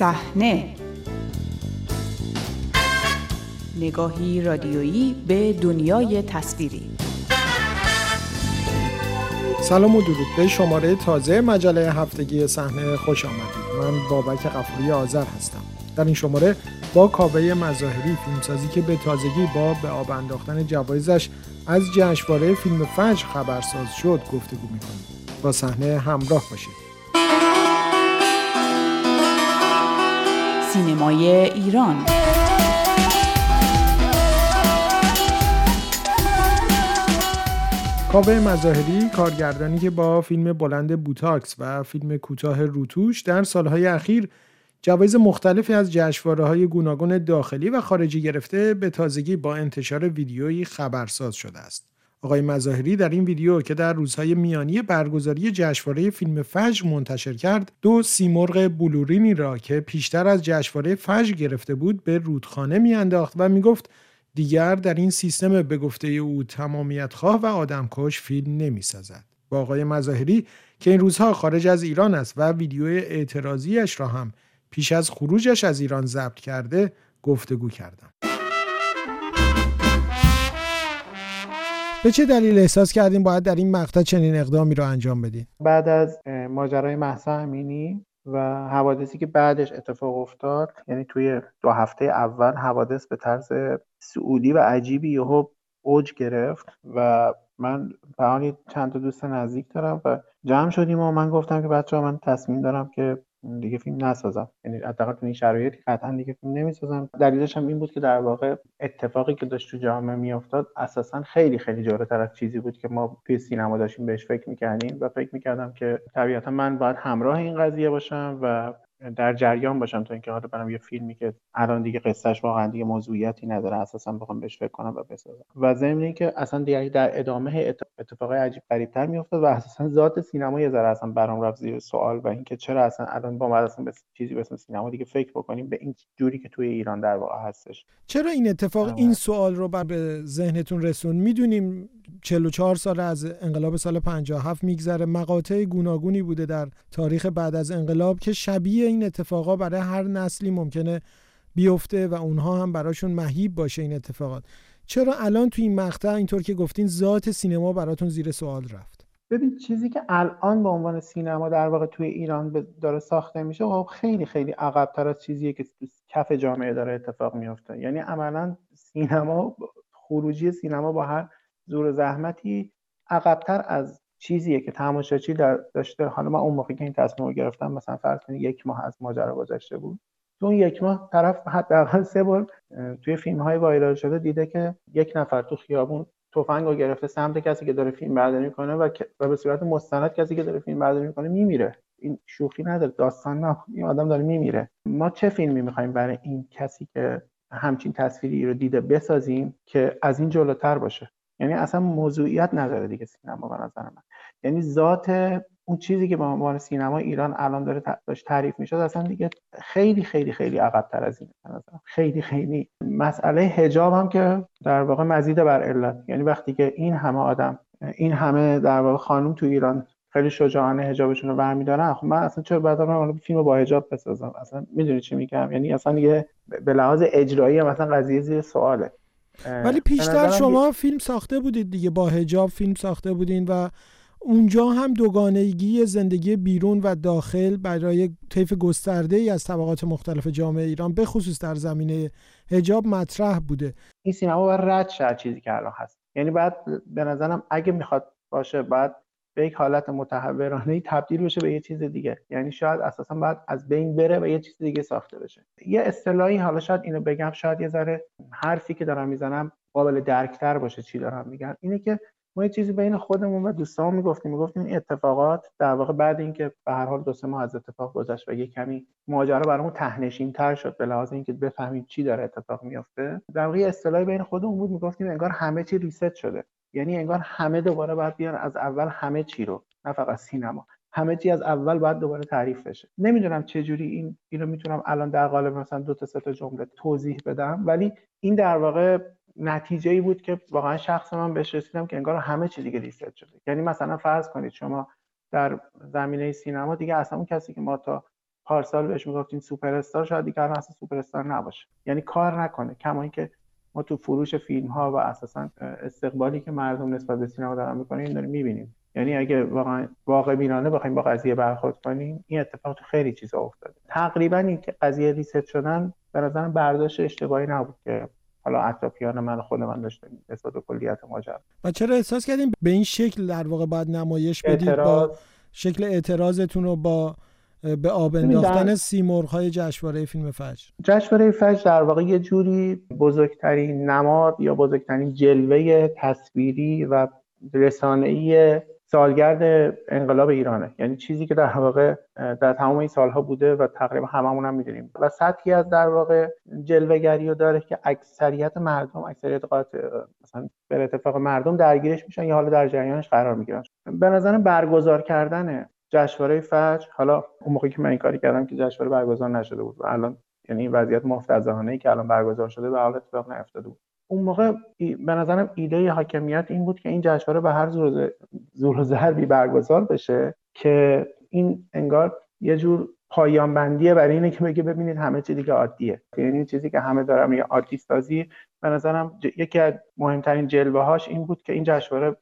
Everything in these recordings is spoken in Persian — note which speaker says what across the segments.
Speaker 1: صحنه. نگاهی رادیویی به دنیای تصویری.
Speaker 2: سلام و درود به شماره تازه مجله هفتگی صحنه خوش آمدید. من بابک قفوری آذر هستم. در این شماره با کاوه مظاهری فیلمسازی که به تازگی با به آب انداختن جوایزش از جشنواره فیلم فجر خبرساز شد گفتگو می‌کنیم. با صحنه همراه باشید.
Speaker 1: سینمای ایران
Speaker 2: کاوه مظاهری کارگردانی که با فیلم بلند بوتاکس و فیلم کوتاه روتوش در سالهای اخیر جوایز مختلفی از جشنواره های گوناگون داخلی و خارجی گرفته به تازگی با انتشار ویدیویی خبرساز شده است. آقای مظاهری در این ویدیو که در روزهای میانی برگزاری جشنواره فیلم فجر منتشر کرد دو سیمرغ بلورینی را که پیشتر از جشنواره فجر گرفته بود به رودخانه میانداخت و می‌گفت دیگر در این سیستم به گفته او تمامیت خواه و آدمکش فیلم نمی‌سازد. با آقای مظاهری که این روزها خارج از ایران است و ویدیو اعتراضیش را هم پیش از خروجش از ایران ضبط کرده گفتگو کردم. به چه دلیل احساس کردیم باید در این مقطع چنین اقدامی رو انجام بدیم
Speaker 3: بعد از ماجرای محسا امینی و حوادثی که بعدش اتفاق افتاد یعنی توی دو هفته اول حوادث به طرز سعودی و عجیبی یهو اوج گرفت و من به چند تا دوست نزدیک دارم و جمع شدیم و من گفتم که بچه ها من تصمیم دارم که دیگه فیلم نسازم. یعنی حداقل تو این شرایط قطعا دیگه فیلم نمی‌سازم. دلیلش هم این بود که در واقع اتفاقی که داشت تو جامعه میافتاد اساسا خیلی خیلی جلوتر از چیزی بود که ما توی سینما داشتیم بهش فکر می‌کردیم. و فکر می‌کردم که طبیعتا من باید همراه این قضیه باشم و در جریان باشم تا اینکه حالا برم یه فیلمی که الان دیگه قصهش واقعا دیگه موضوعیتی نداره اساسا بخوام بهش فکر کنم و بسازم. و ضمن اینکه اصلا دیگه در ادامه اتفاقای عجیب غریبتر میافتاد و اساسا ذات سینما یه ذره اصلا برام رفت زیر سوال و اینکه چرا اصلا الان با ما اصلا به چیزی به سینما دیگه فکر بکنیم به این جوری که توی ایران در واقع هستش.
Speaker 2: چرا این اتفاق این سوال رو به ذهنتون رسون می‌دونیم 44 سال از انقلاب سال 57 میگذره. مقاطع گوناگونی بوده در تاریخ بعد از انقلاب که شبیه این اتفاقا برای هر نسلی ممکنه بیفته و اونها هم براشون مهیب باشه این اتفاقات. چرا الان تو این مقطع اینطور که گفتین ذات سینما براتون زیر سوال رفت؟
Speaker 3: ببین چیزی که الان به عنوان سینما در واقع توی ایران داره ساخته میشه خب خیلی خیلی عقبتر از چیزیه که کف جامعه داره اتفاق میفته یعنی عملا سینما خروجی سینما با هر زور زحمتی عقبتر از چیزیه که تماشاچی داشته. حالا من اون موقع که این تصمیم رو گرفتم مثلا فرض کنید یک ماه از ماجرا گذشته بود. تو اون یک ماه طرف حداقل سه بار توی فیلم های وایرال شده دیده که یک نفر تو خیابون تفنگ رو گرفته سمت کسی که داره فیلم برداری می‌کنه و, و به صورت مستند کسی که داره فیلم برداری می‌کنه میمیره. این شوخی نداره داستان نه این آدم داره میمیره. ما چه فیلمی می‌خوایم برای این کسی که همچین تصویری رو دیده بسازیم که از این جلوتر باشه؟ یعنی اصلا موضوعیت نداره دیگه سینما به نظر من. یعنی ذات اون چیزی که به عنوان سینما ایران الان داره داشت تعریف می‌شد اصلا دیگه خیلی خیلی خیلی عقبتر از این خیلی خیلی. مسئله حجاب هم که در واقع مزید بر علت. یعنی وقتی که این همه آدم این همه در واقع خانم تو ایران خیلی شجاعانه حجابشون رو برمیدارن خب من اصلا چرا بعد من فیلم با حجاب بسازم؟ اصلا می‌دونی چی میگم؟ یعنی اصلا دیگه به لحاظ اجرایی مثلا قضیه زیر سواله.
Speaker 2: ولی پیشتر شما فیلم ساخته بودید دیگه با هجاب فیلم ساخته بودین و اونجا هم دوگانگی زندگی بیرون و داخل برای طیف گسترده ای از طبقات مختلف جامعه ایران به خصوص در زمینه هجاب مطرح بوده.
Speaker 3: این سینما باید رد شد چیزی که الان هست. یعنی بعد به نظرم اگه می‌خواد باشه بعد به یک حالت متحورانه تبدیل بشه به یه چیز دیگه. یعنی شاید اساسا باید از بین بره و یه چیز دیگه ساخته بشه. یه اصطلاحی حالا شاید اینو بگم شاید یه ذره حرفی که دارم می‌زنم قابل درکتر باشه چی دارم میگم. اینه که ما یه چیزی بین خودمون و دوستامون می‌گفتیم. می‌گفتیم این اتفاقات در واقع بعد اینکه به هر حال دو سه ماه از اتفاق گذشت و یه کمی ماجرا برامون تهنشین تر شد به لحاظ اینکه بفهمیم چی داره اتفاق میافته در واقع اصطلاحی بین خودمون بود. می‌گفتیم انگار همه چی ریست شده. یعنی انگار همه دوباره باید بیان از اول همه چی رو نه فقط سینما. همه چی از اول باید دوباره تعریف بشه. نمی‌دونم چه جوری این اینو می‌تونم الان در قالب مثلا دو تا سه تا جمله توضیح بدم ولی این در واقع نتیجه ای بود که واقعا شخص من بهش رسیدم که انگار همه چی دیگه reset شده. یعنی مثلا فرض کنید شما در زمینه سینما دیگه اصلا اون کسی که ما تا پارسال بهش می‌گفتیم سوپر استار شاید دیگه الان اصلا سوپر استار نباشه. یعنی کار نکنه. کما اینکه ما تو فروش فیلم ها و اساسا استقبالی که مردم نسبت به سینما دارن می‌کنن این داریم می‌بینیم. یعنی اگه واقعا واقع بینانه بخوایم با قضیه برخورد کنیم این اتفاق تو خیلی چیزا افتاده. تقریبا این که قضیه reset شدن به نظرم برداشت اشتباهی نبود که حالا اطرافیان من خود من داشتیم نسبت به کلیت ماجرا.
Speaker 2: و چرا احساس کردیم به این شکل در واقع باید نمایش بدید با شکل اعتراضتون رو با به آب انداختن سیمرغ های جشنواره فیلم فجر.
Speaker 3: جشنواره فجر در واقع یه جوری بزرگترین نماد یا بزرگترین جلوه تصویری و رسانه‌ای سالگرد انقلاب ایرانه. یعنی چیزی که در واقع در تمام این سالها بوده و تقریبا هممون هم می‌دونیم. و سطحی از در واقع جلوهگری رو داره که اکثریت مردم اکثریت قاطع مثلا به اتفاق مردم درگیرش میشن یا حالا در جریانش قرار می‌گیرن. به نظرم برگزار کردن جشنواره فجر حالا اون موقعی که من این کاری کردم که جشنواره برگزار نشده بود و الان یعنی این وضعیت مفتزهانه ای که الان برگزار شده به حال اتفاق نیفتاده بود. اون موقع به نظرم ایده حاکمیت این بود که این جشنواره به هر زور و ضربی برگزار بشه که این انگار یه جور پایان بندیه برای اینه که بگه ببینید همه چی دیگه عادیه. یعنی چیزی که همه دارن میگه عادی سازی به نظرم یکی از مهمترین جلوه هاش این بود که این جشنواره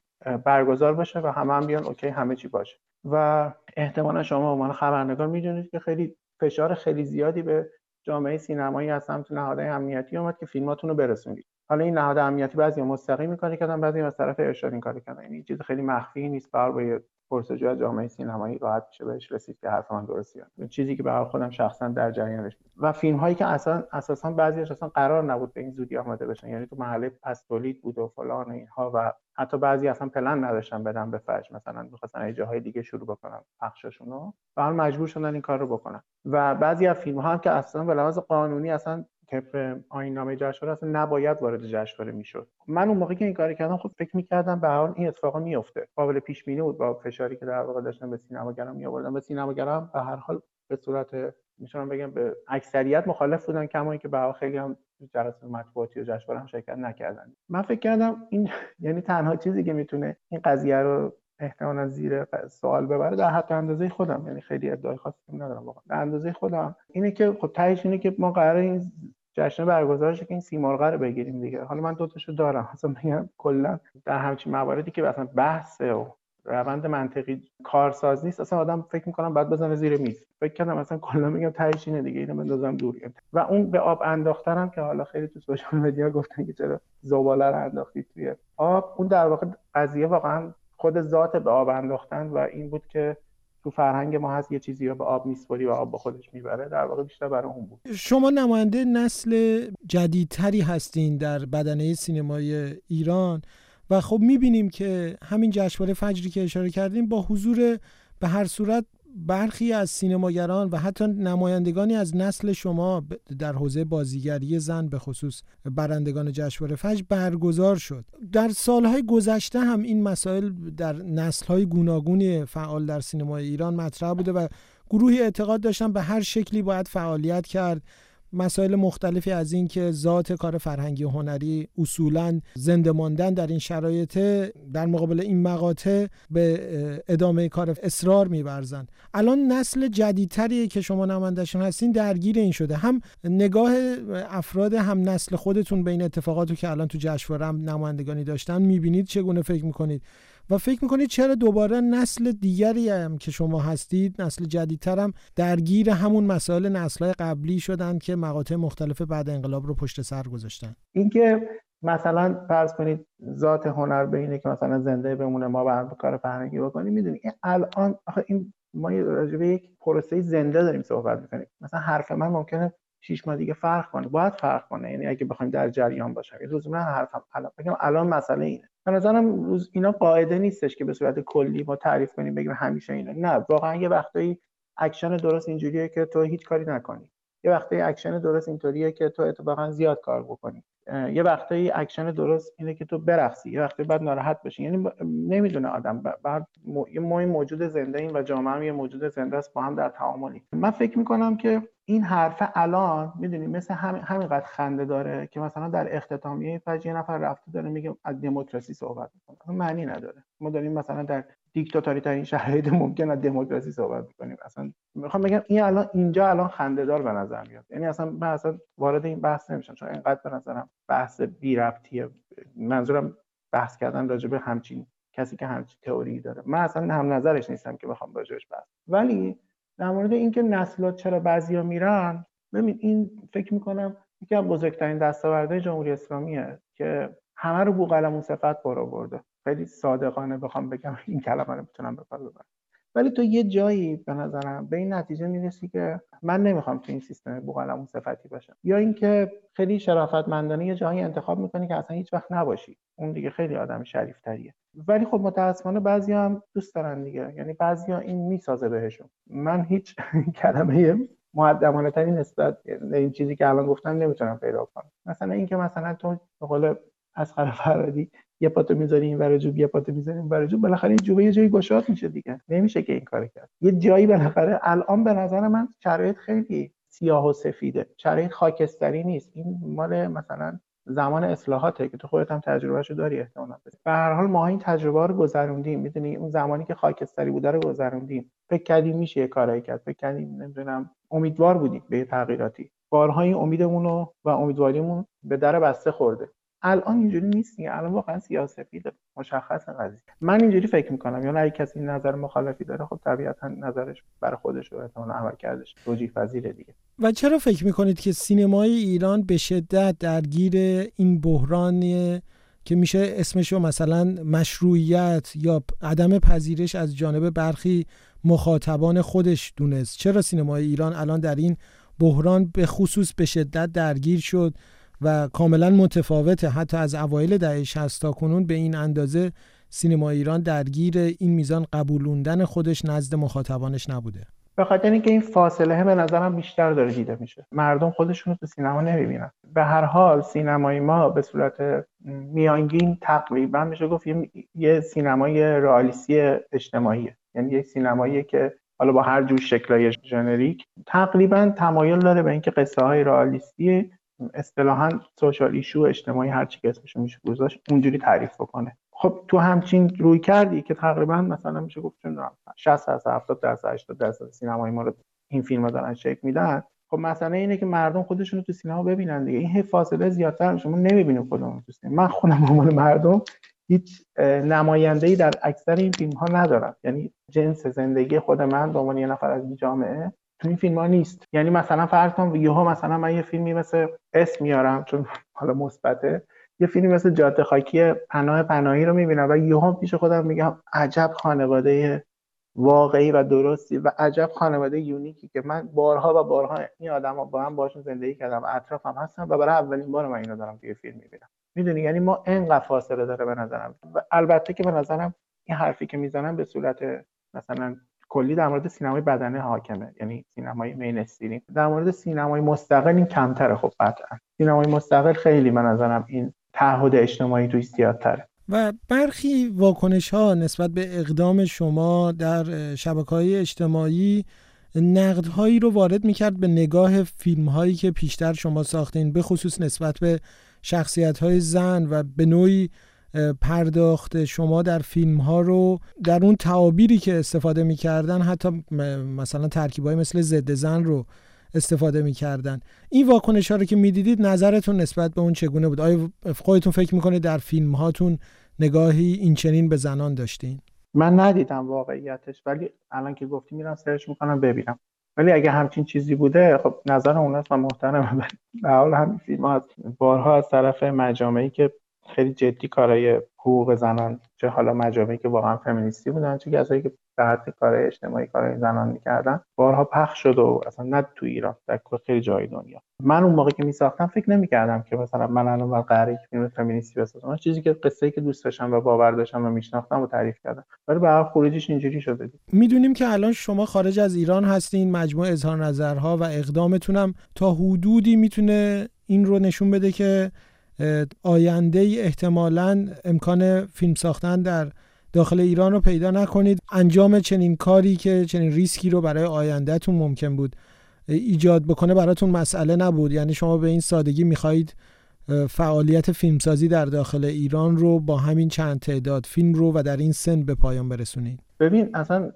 Speaker 3: برگزار بشه و همه هم بیان OK همه چی باشه. و احتمالا شما عنوان خبرنگار می‌دونید که خیلی فشار خیلی زیادی به جامعه سینمایی از سمت نهادهای امنیتی اومد که فیلماتون رو برسونید. حالا این نهاد امنیتی بعضی مستقیم کاری کردن بعضی از طرف ارشاد این کاری کردن. یعنی چیز خیلی مخفی نیست بر با پرس‌وجو از جامعه سینمایی راحت میشه بهش رسید که حرف من درسته چیزی که به خودم شخصا در جریانش و فیلم هایی که اصلا اساسا بعضیش اصلا قرار نبود به این زودی آماده بشن. یعنی تو مرحله پس تولید بود و فلان و اینها و حتی بعضی اصلا پلن نداشتن بدن به فجر مثلا می‌خواستن از جاهای دیگه شروع بکنن پخششون رو و مجبور شدن این کار رو بکنن. و بعضی از فیلم ها هم که اصلا به لحاظ قانونی اصلا طبق آیین نامه جشنواره اصلا نباید وارد جشنواره می‌شد. من اون موقعی که این کاری کردم خب فکر می‌کردم به حال این اتفاقا میفته قابل پیش بینی بود با فشاری که در واقع داشتن به سینماگران می آوردن به سینماگران به هر حال به صورت می‌تونم بگم به اکثریت مخالف بودن کما اینکه به خیلی هم جلسه مطبوعاتی و جشنواره هم شرکت نکردن. من فکر کردم این یعنی تنها چیزی که می‌تونه این قضیه رو احتمالا زیر سوال ببره در حد اندازه خودم. یعنی خیلی ادعای خاصی ندارم واقعا. در اندازه خودم اینه که خب تهش اینه که ما قرار این جشن برگزار که این سیمرغ رو بگیریم دیگه. حالا من دو تاشو دارم. اصلا میگم کلا در همچین مواردی که مثلا بحث و روند منطقی کارساز نیست. اصلا آدم فکر می‌کنم بعد بزنه زیر میز. فکر کردم اصلا کلا میگم تهش اینه دیگه. اینو بندازم دور. و اون به آب انداختنم که حالا خیلی تو سوشال مدیا گفتن که چرا زباله رو انداختید توی آب. اون در واقع قضیه واقعا خود ذات به آب انداختن و این بود که تو فرهنگ ما هست یه چیزی رو به آب میسپری و آب به خودش می‌بره در واقع بیشتر برای اون بود.
Speaker 2: شما نماینده نسل جدیدتری هستین در بدنه سینمای ایران و خب می‌بینیم که همین جشنواره فجری که اشاره کردیم با حضور به هر صورت برخی از سینماگران و حتی نمایندگانی از نسل شما در حوزه بازیگری زن به خصوص برندگان جشنواره فجر برگزار شد. در سالهای گذشته هم این مسائل در نسلهای گوناگونی فعال در سینمای ایران مطرح بوده و گروهی اعتقاد داشتن به هر شکلی باید فعالیت کرد. مسائل مختلفی از این که ذات کار فرهنگی و هنری اصولا زنده ماندن در این شرایط در مقابل این مقاطع به ادامه کار اصرار میورزن. الان نسل جدیدتری که شما نمایندشون هستین درگیر این شده. هم نگاه افراد هم نسل خودتون به این اتفاقاتو که الان تو جشنواره نمایندگانی داشتن می‌بینید چگونه فکر می‌کنید؟ و فکر می‌کنید چرا دوباره نسل دیگری هم که شما هستید نسل جدیدتر هم درگیر همون مسائل نسلهای قبلی شدن که مقاطع مختلف بعد انقلاب رو پشت سر گذاشتن؟
Speaker 3: اینکه مثلا فرض کنید ذات هنر به اینه که مثلا زنده بمونه ما برام کار فرهنگی بکنیم می‌دونید این الان آخه این ما راجع یک پروسه زنده داریم صحبت می‌کنیم. مثلا حرف من ممکنه شیش ماه دیگه فرق کنه باید فرق کنه. یعنی اگه بخوایم در جریان باشم لزوما حرفم الان بگم الان مسئله اینه. به نظرم روز اینا قاعده نیستش که به صورت کلی ما تعریف کنیم بگیم همیشه اینه نه واقعا یه وقتایی اکشن درست اینجوریه که تو هیچ کاری نکنی. یه وقتایی اکشن درست اینطوریه که تو اتفاقا زیاد کار بکنی. یه وقتایی اکشن درست اینه که تو برقصی. یه وقتی باید ناراحت بشی. یعنی نمی‌دونه آدم. بعد ما این موجود زنده ایم و جامعه هم یه موجود زنده است با هم در تعاملی. من فکر می‌کنم که این حرف الان می‌دونی مثل همین همینقدر خنده داره که مثلا در اختتامیه فجر یه نفر رفته داره میگه از دموکراسی صحبت می‌کنه. معنی نداره. ما داریم مثلا در دیکتاتوری ترین شرایط ممکن از دموکراسی صحبت می‌کنیم. اصلا می‌خوام بگم این الان اینجا الان خندهدار به نظر میاد. یعنی اصلا من اصلا وارد این بحث نمیشم چون اینقدر به نظرم بحث بی ربطیه. منظورم بحث کردن راجع به همچین کسی که همچین تئوری داره. من اصلا هم نظرش نیستم که بخوام راجعش بحث ولی در مورد اینکه نسلات چرا بعضیا میرن ببین این فکر می‌کنم یکی از بزرگترین دستاوردهای جمهوری اسلامیه که همه رو بوقلمون صفت برو برده خیلی صادقانه بخوام بگم این کلمه رو می‌تونم ببرم ولی تو یه جایی به نظرم به این نتیجه می‌رسی که من نمی‌خوام تو این سیستم بوقلمون صفتی باشم. یا اینکه خیلی شرافتمندانه یه جایی انتخاب می‌کنی که اصلا هیچ وقت نباشی. اون دیگه خیلی آدم شریف تریه ولی خب متاسفانه بعضی هم دوست دارن دیگه. یعنی بعضی ها این می‌سازه بهشون. من هیچ کلمه معدمانه تری نسبت این چیزی که الان گفتم نمی‌تونم پیدا کنم. مثلا اینکه مثلا تو به قول اسقر فرادی یه پاتو می‌ذاری این ور جوب یه پاتو می‌ذاری این ور جوب. بالاخره این جوبه یه جایی گشاد میشه دیگه. نمیشه که این کار کرد. یه جایی بالاخره الان به نظر من شرایط خیلی سیاه و سفیده. شرایط خاکستری نیست. این مال مثلا زمان اصلاحاته که تو خودت هم تجربهشو داری احتمالاً. به هر حال ما این تجربه رو گذروندیم. می‌دونی؟ اون زمانی که خاکستری بوده رو گذروندیم. فکر کردیم میشه یه کارایی کرد. فکر کردیم نمی‌دونم امیدوار بودیم به تغییراتی. بارها این امیدمون و امیدواریمون به در بسته خورده. الان اینجوری نیست دیگه. الان واقعا سیاسفید مشخص قضیه. من اینجوری فکر می‌کنم. یا اگه کسی نظر مخالفی داره خب طبیعتا نظرش برای خودش و احتمال عمل کردش. توجیه پذیره دیگه.
Speaker 2: و چرا فکر می‌کنید که سینمای ایران به شدت درگیر این بحران که میشه اسمشو مثلا مشروعیت یا عدم پذیرش از جانب برخی مخاطبان خودش دونست؟ چرا سینمای ایران الان در این بحران به خصوص به شدت درگیر شد؟ و کاملا متفاوته. حتی از اوایل دهه 60 تا کنون به این اندازه سینما ایران درگیر این میزان قبولوندن خودش نزد مخاطبانش نبوده.
Speaker 3: به خاطر اینکه این فاصله به نظرم بیشتر داره دیده میشه. مردم خودشون رو تو سینما نمی‌بینن. به هر حال سینمای ما به صورت میانگین تقریبا میشه گفت یه سینمای رئالیستی اجتماعیه. یعنی یک سینمایی که حالا با هر جور شکلای ژنریک تقریبا تمایل داره به اینکه قصه های رئالیستی اصطلاحا سوشال ایشو اجتماعی هر چی که اسمش میشه گذاشت اونجوری تعریف بکنه. خب تو همچین روی کردی که تقریبا مثلا میشه گفت چون 60 درصد 70 درصد 80 درصد سینمای ما رو این فیلم دارن شکل میدن. خب مثلا اینه که مردم خودشون رو تو سینما ببینن دیگه. این فاصله زیادتر شما نمی‌بینیم خودمون تو سینما. من خودم عنوان مردم هیچ نماینده‌ای در اکثر این فیلم ها ندارم. یعنی جنس زندگی خود من به عنوان یه نفر از این جامعه تو این فیلم ها نیست. یعنی مثلا فرض کن یهو مثلا من یه فیلمی مثل اسم میارم چون حالا مثبته. یه فیلمی مثل جاده خاکی پناه پناهی رو می‌بینم و یهو پیش خودم میگم عجب خانواده واقعی و درستی و عجب خانواده یونیکی که من بارها و بارها این آدما با هم باشون زندگی کردم اطرافم هستم و برای اولین بار من اینو دارم توی فیلم می‌بینم. می‌دونی؟ یعنی ما انقدر فاصله داره به نظرم. و البته که به نظرم این حرفی که می‌زنم به صورت مثلا کلی در مورد سینمای بدنه حاکمه. یعنی سینمای مینستریم در مورد سینمای مستقل این کمتره خب قطعا. سینمای مستقل خیلی به نظرم این تعهد اجتماعی توی زیادتره.
Speaker 2: و برخی واکنش ها نسبت به اقدام شما در شبکه های اجتماعی نقدهایی رو وارد می‌کرد به نگاه فیلم هایی که پیشتر شما ساختین به خصوص نسبت به شخصیت های زن و به نوعی پرداخت شما در فیلم ها رو در اون تعابیری که استفاده می‌کردن حتی مثلا ترکیب های مثل ضد زن رو استفاده می‌کردن. این واکنش ها رو که می‌دیدید نظرتون نسبت به اون چگونه بود؟ آیا خودتون فکر می‌کنید در فیلم هاتون نگاهی این چنین به زنان داشتین؟
Speaker 3: من ندیدم واقعیتش ولی الان که گفتی میرم سرچ می‌کنم ببینم. ولی اگه همچین چیزی بوده خب نظر اون و محترمه. به حال همین فیلم ها بارها از طرف مجامعی که خیلی جدی کارهای حقوق زنان چه حالا مجامعی که واقعا فمینیستی بودن چه کسایی که در حد کارهای اجتماعی کارهای زنان می‌کردن. بارها پخش شد و اصلا نه تو ایران در خیلی جای دنیا. من اون موقع که میساختم فکر نمی‌کردم که مثلا من الان باید قراره یک فیلم فمینیستی بسازم. چیزی که قصه که دوست داشتم و باور داشتم و میشناختم و تعریف کردم. ولی به خروجیش اینجوری شده
Speaker 2: می‌دونیم که الان شما خارج از ایران هستین مجموع اظهار نظرها و اقدامتونم تا حدودی می‌تونه این رو نشون بده که آینده احتمالا امکان فیلم ساختن در داخل ایران رو پیدا نکنید. انجام چنین کاری که چنین ریسکی رو برای آیندهتون ممکن بود ایجاد بکنه براتون مسئله نبود. یعنی شما به این سادگی می‌خواهید فعالیت فیلمسازی در داخل ایران رو با همین چند تعداد فیلم رو و در این سن به پایان برسونید.
Speaker 3: ببین اصلا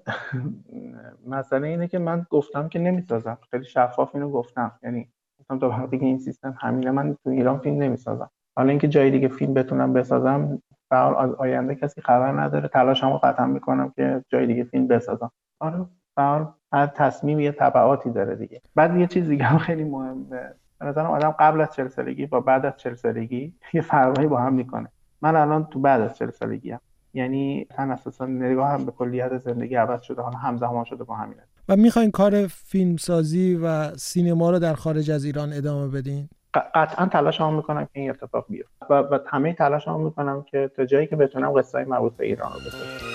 Speaker 3: مسئله اینه که من گفتم که نمی‌سازم. خیلی شفاف اینو گفتم. یعنی گفتم تا وقتی که این سیستم همینه من تو ایران فیلم نمی‌سازم. حالا اینکه جای دیگه فیلم بتونم بسازم فعال از آینده کسی خبر نداره. تلاشمو قطعا می‌کنم که جای دیگه فیلم بسازم. آره فعال هر تصمیم یه تبعاتی داره دیگه. بعد یه چیز دیگه هم خیلی مهمه. به نظرم آدم قبل از 40 سالگی با بعد از 40 سالگی یه فرقی با هم می‌کنه. من الان تو بعد از 40 سالگی هم. یعنی من اساسا نگاه هم به کلیت زندگی عوض شده. حالا همزمان شده با همین
Speaker 2: و می‌خواین کار فیلمسازی و سینما رو در خارج از ایران ادامه بدین؟
Speaker 3: قطعا تلاش هم می‌کنم که این اتفاق بیفته. و, و همه تلاش هم می‌کنم که تا جایی که بتونم قصه های مربوط به ایران رو بسازم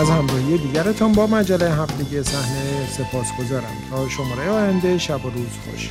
Speaker 2: از همراهی دیگرتان با مجله هفتگی صحنه سپاس گذارم تا شماره آینده شب و روز خوش.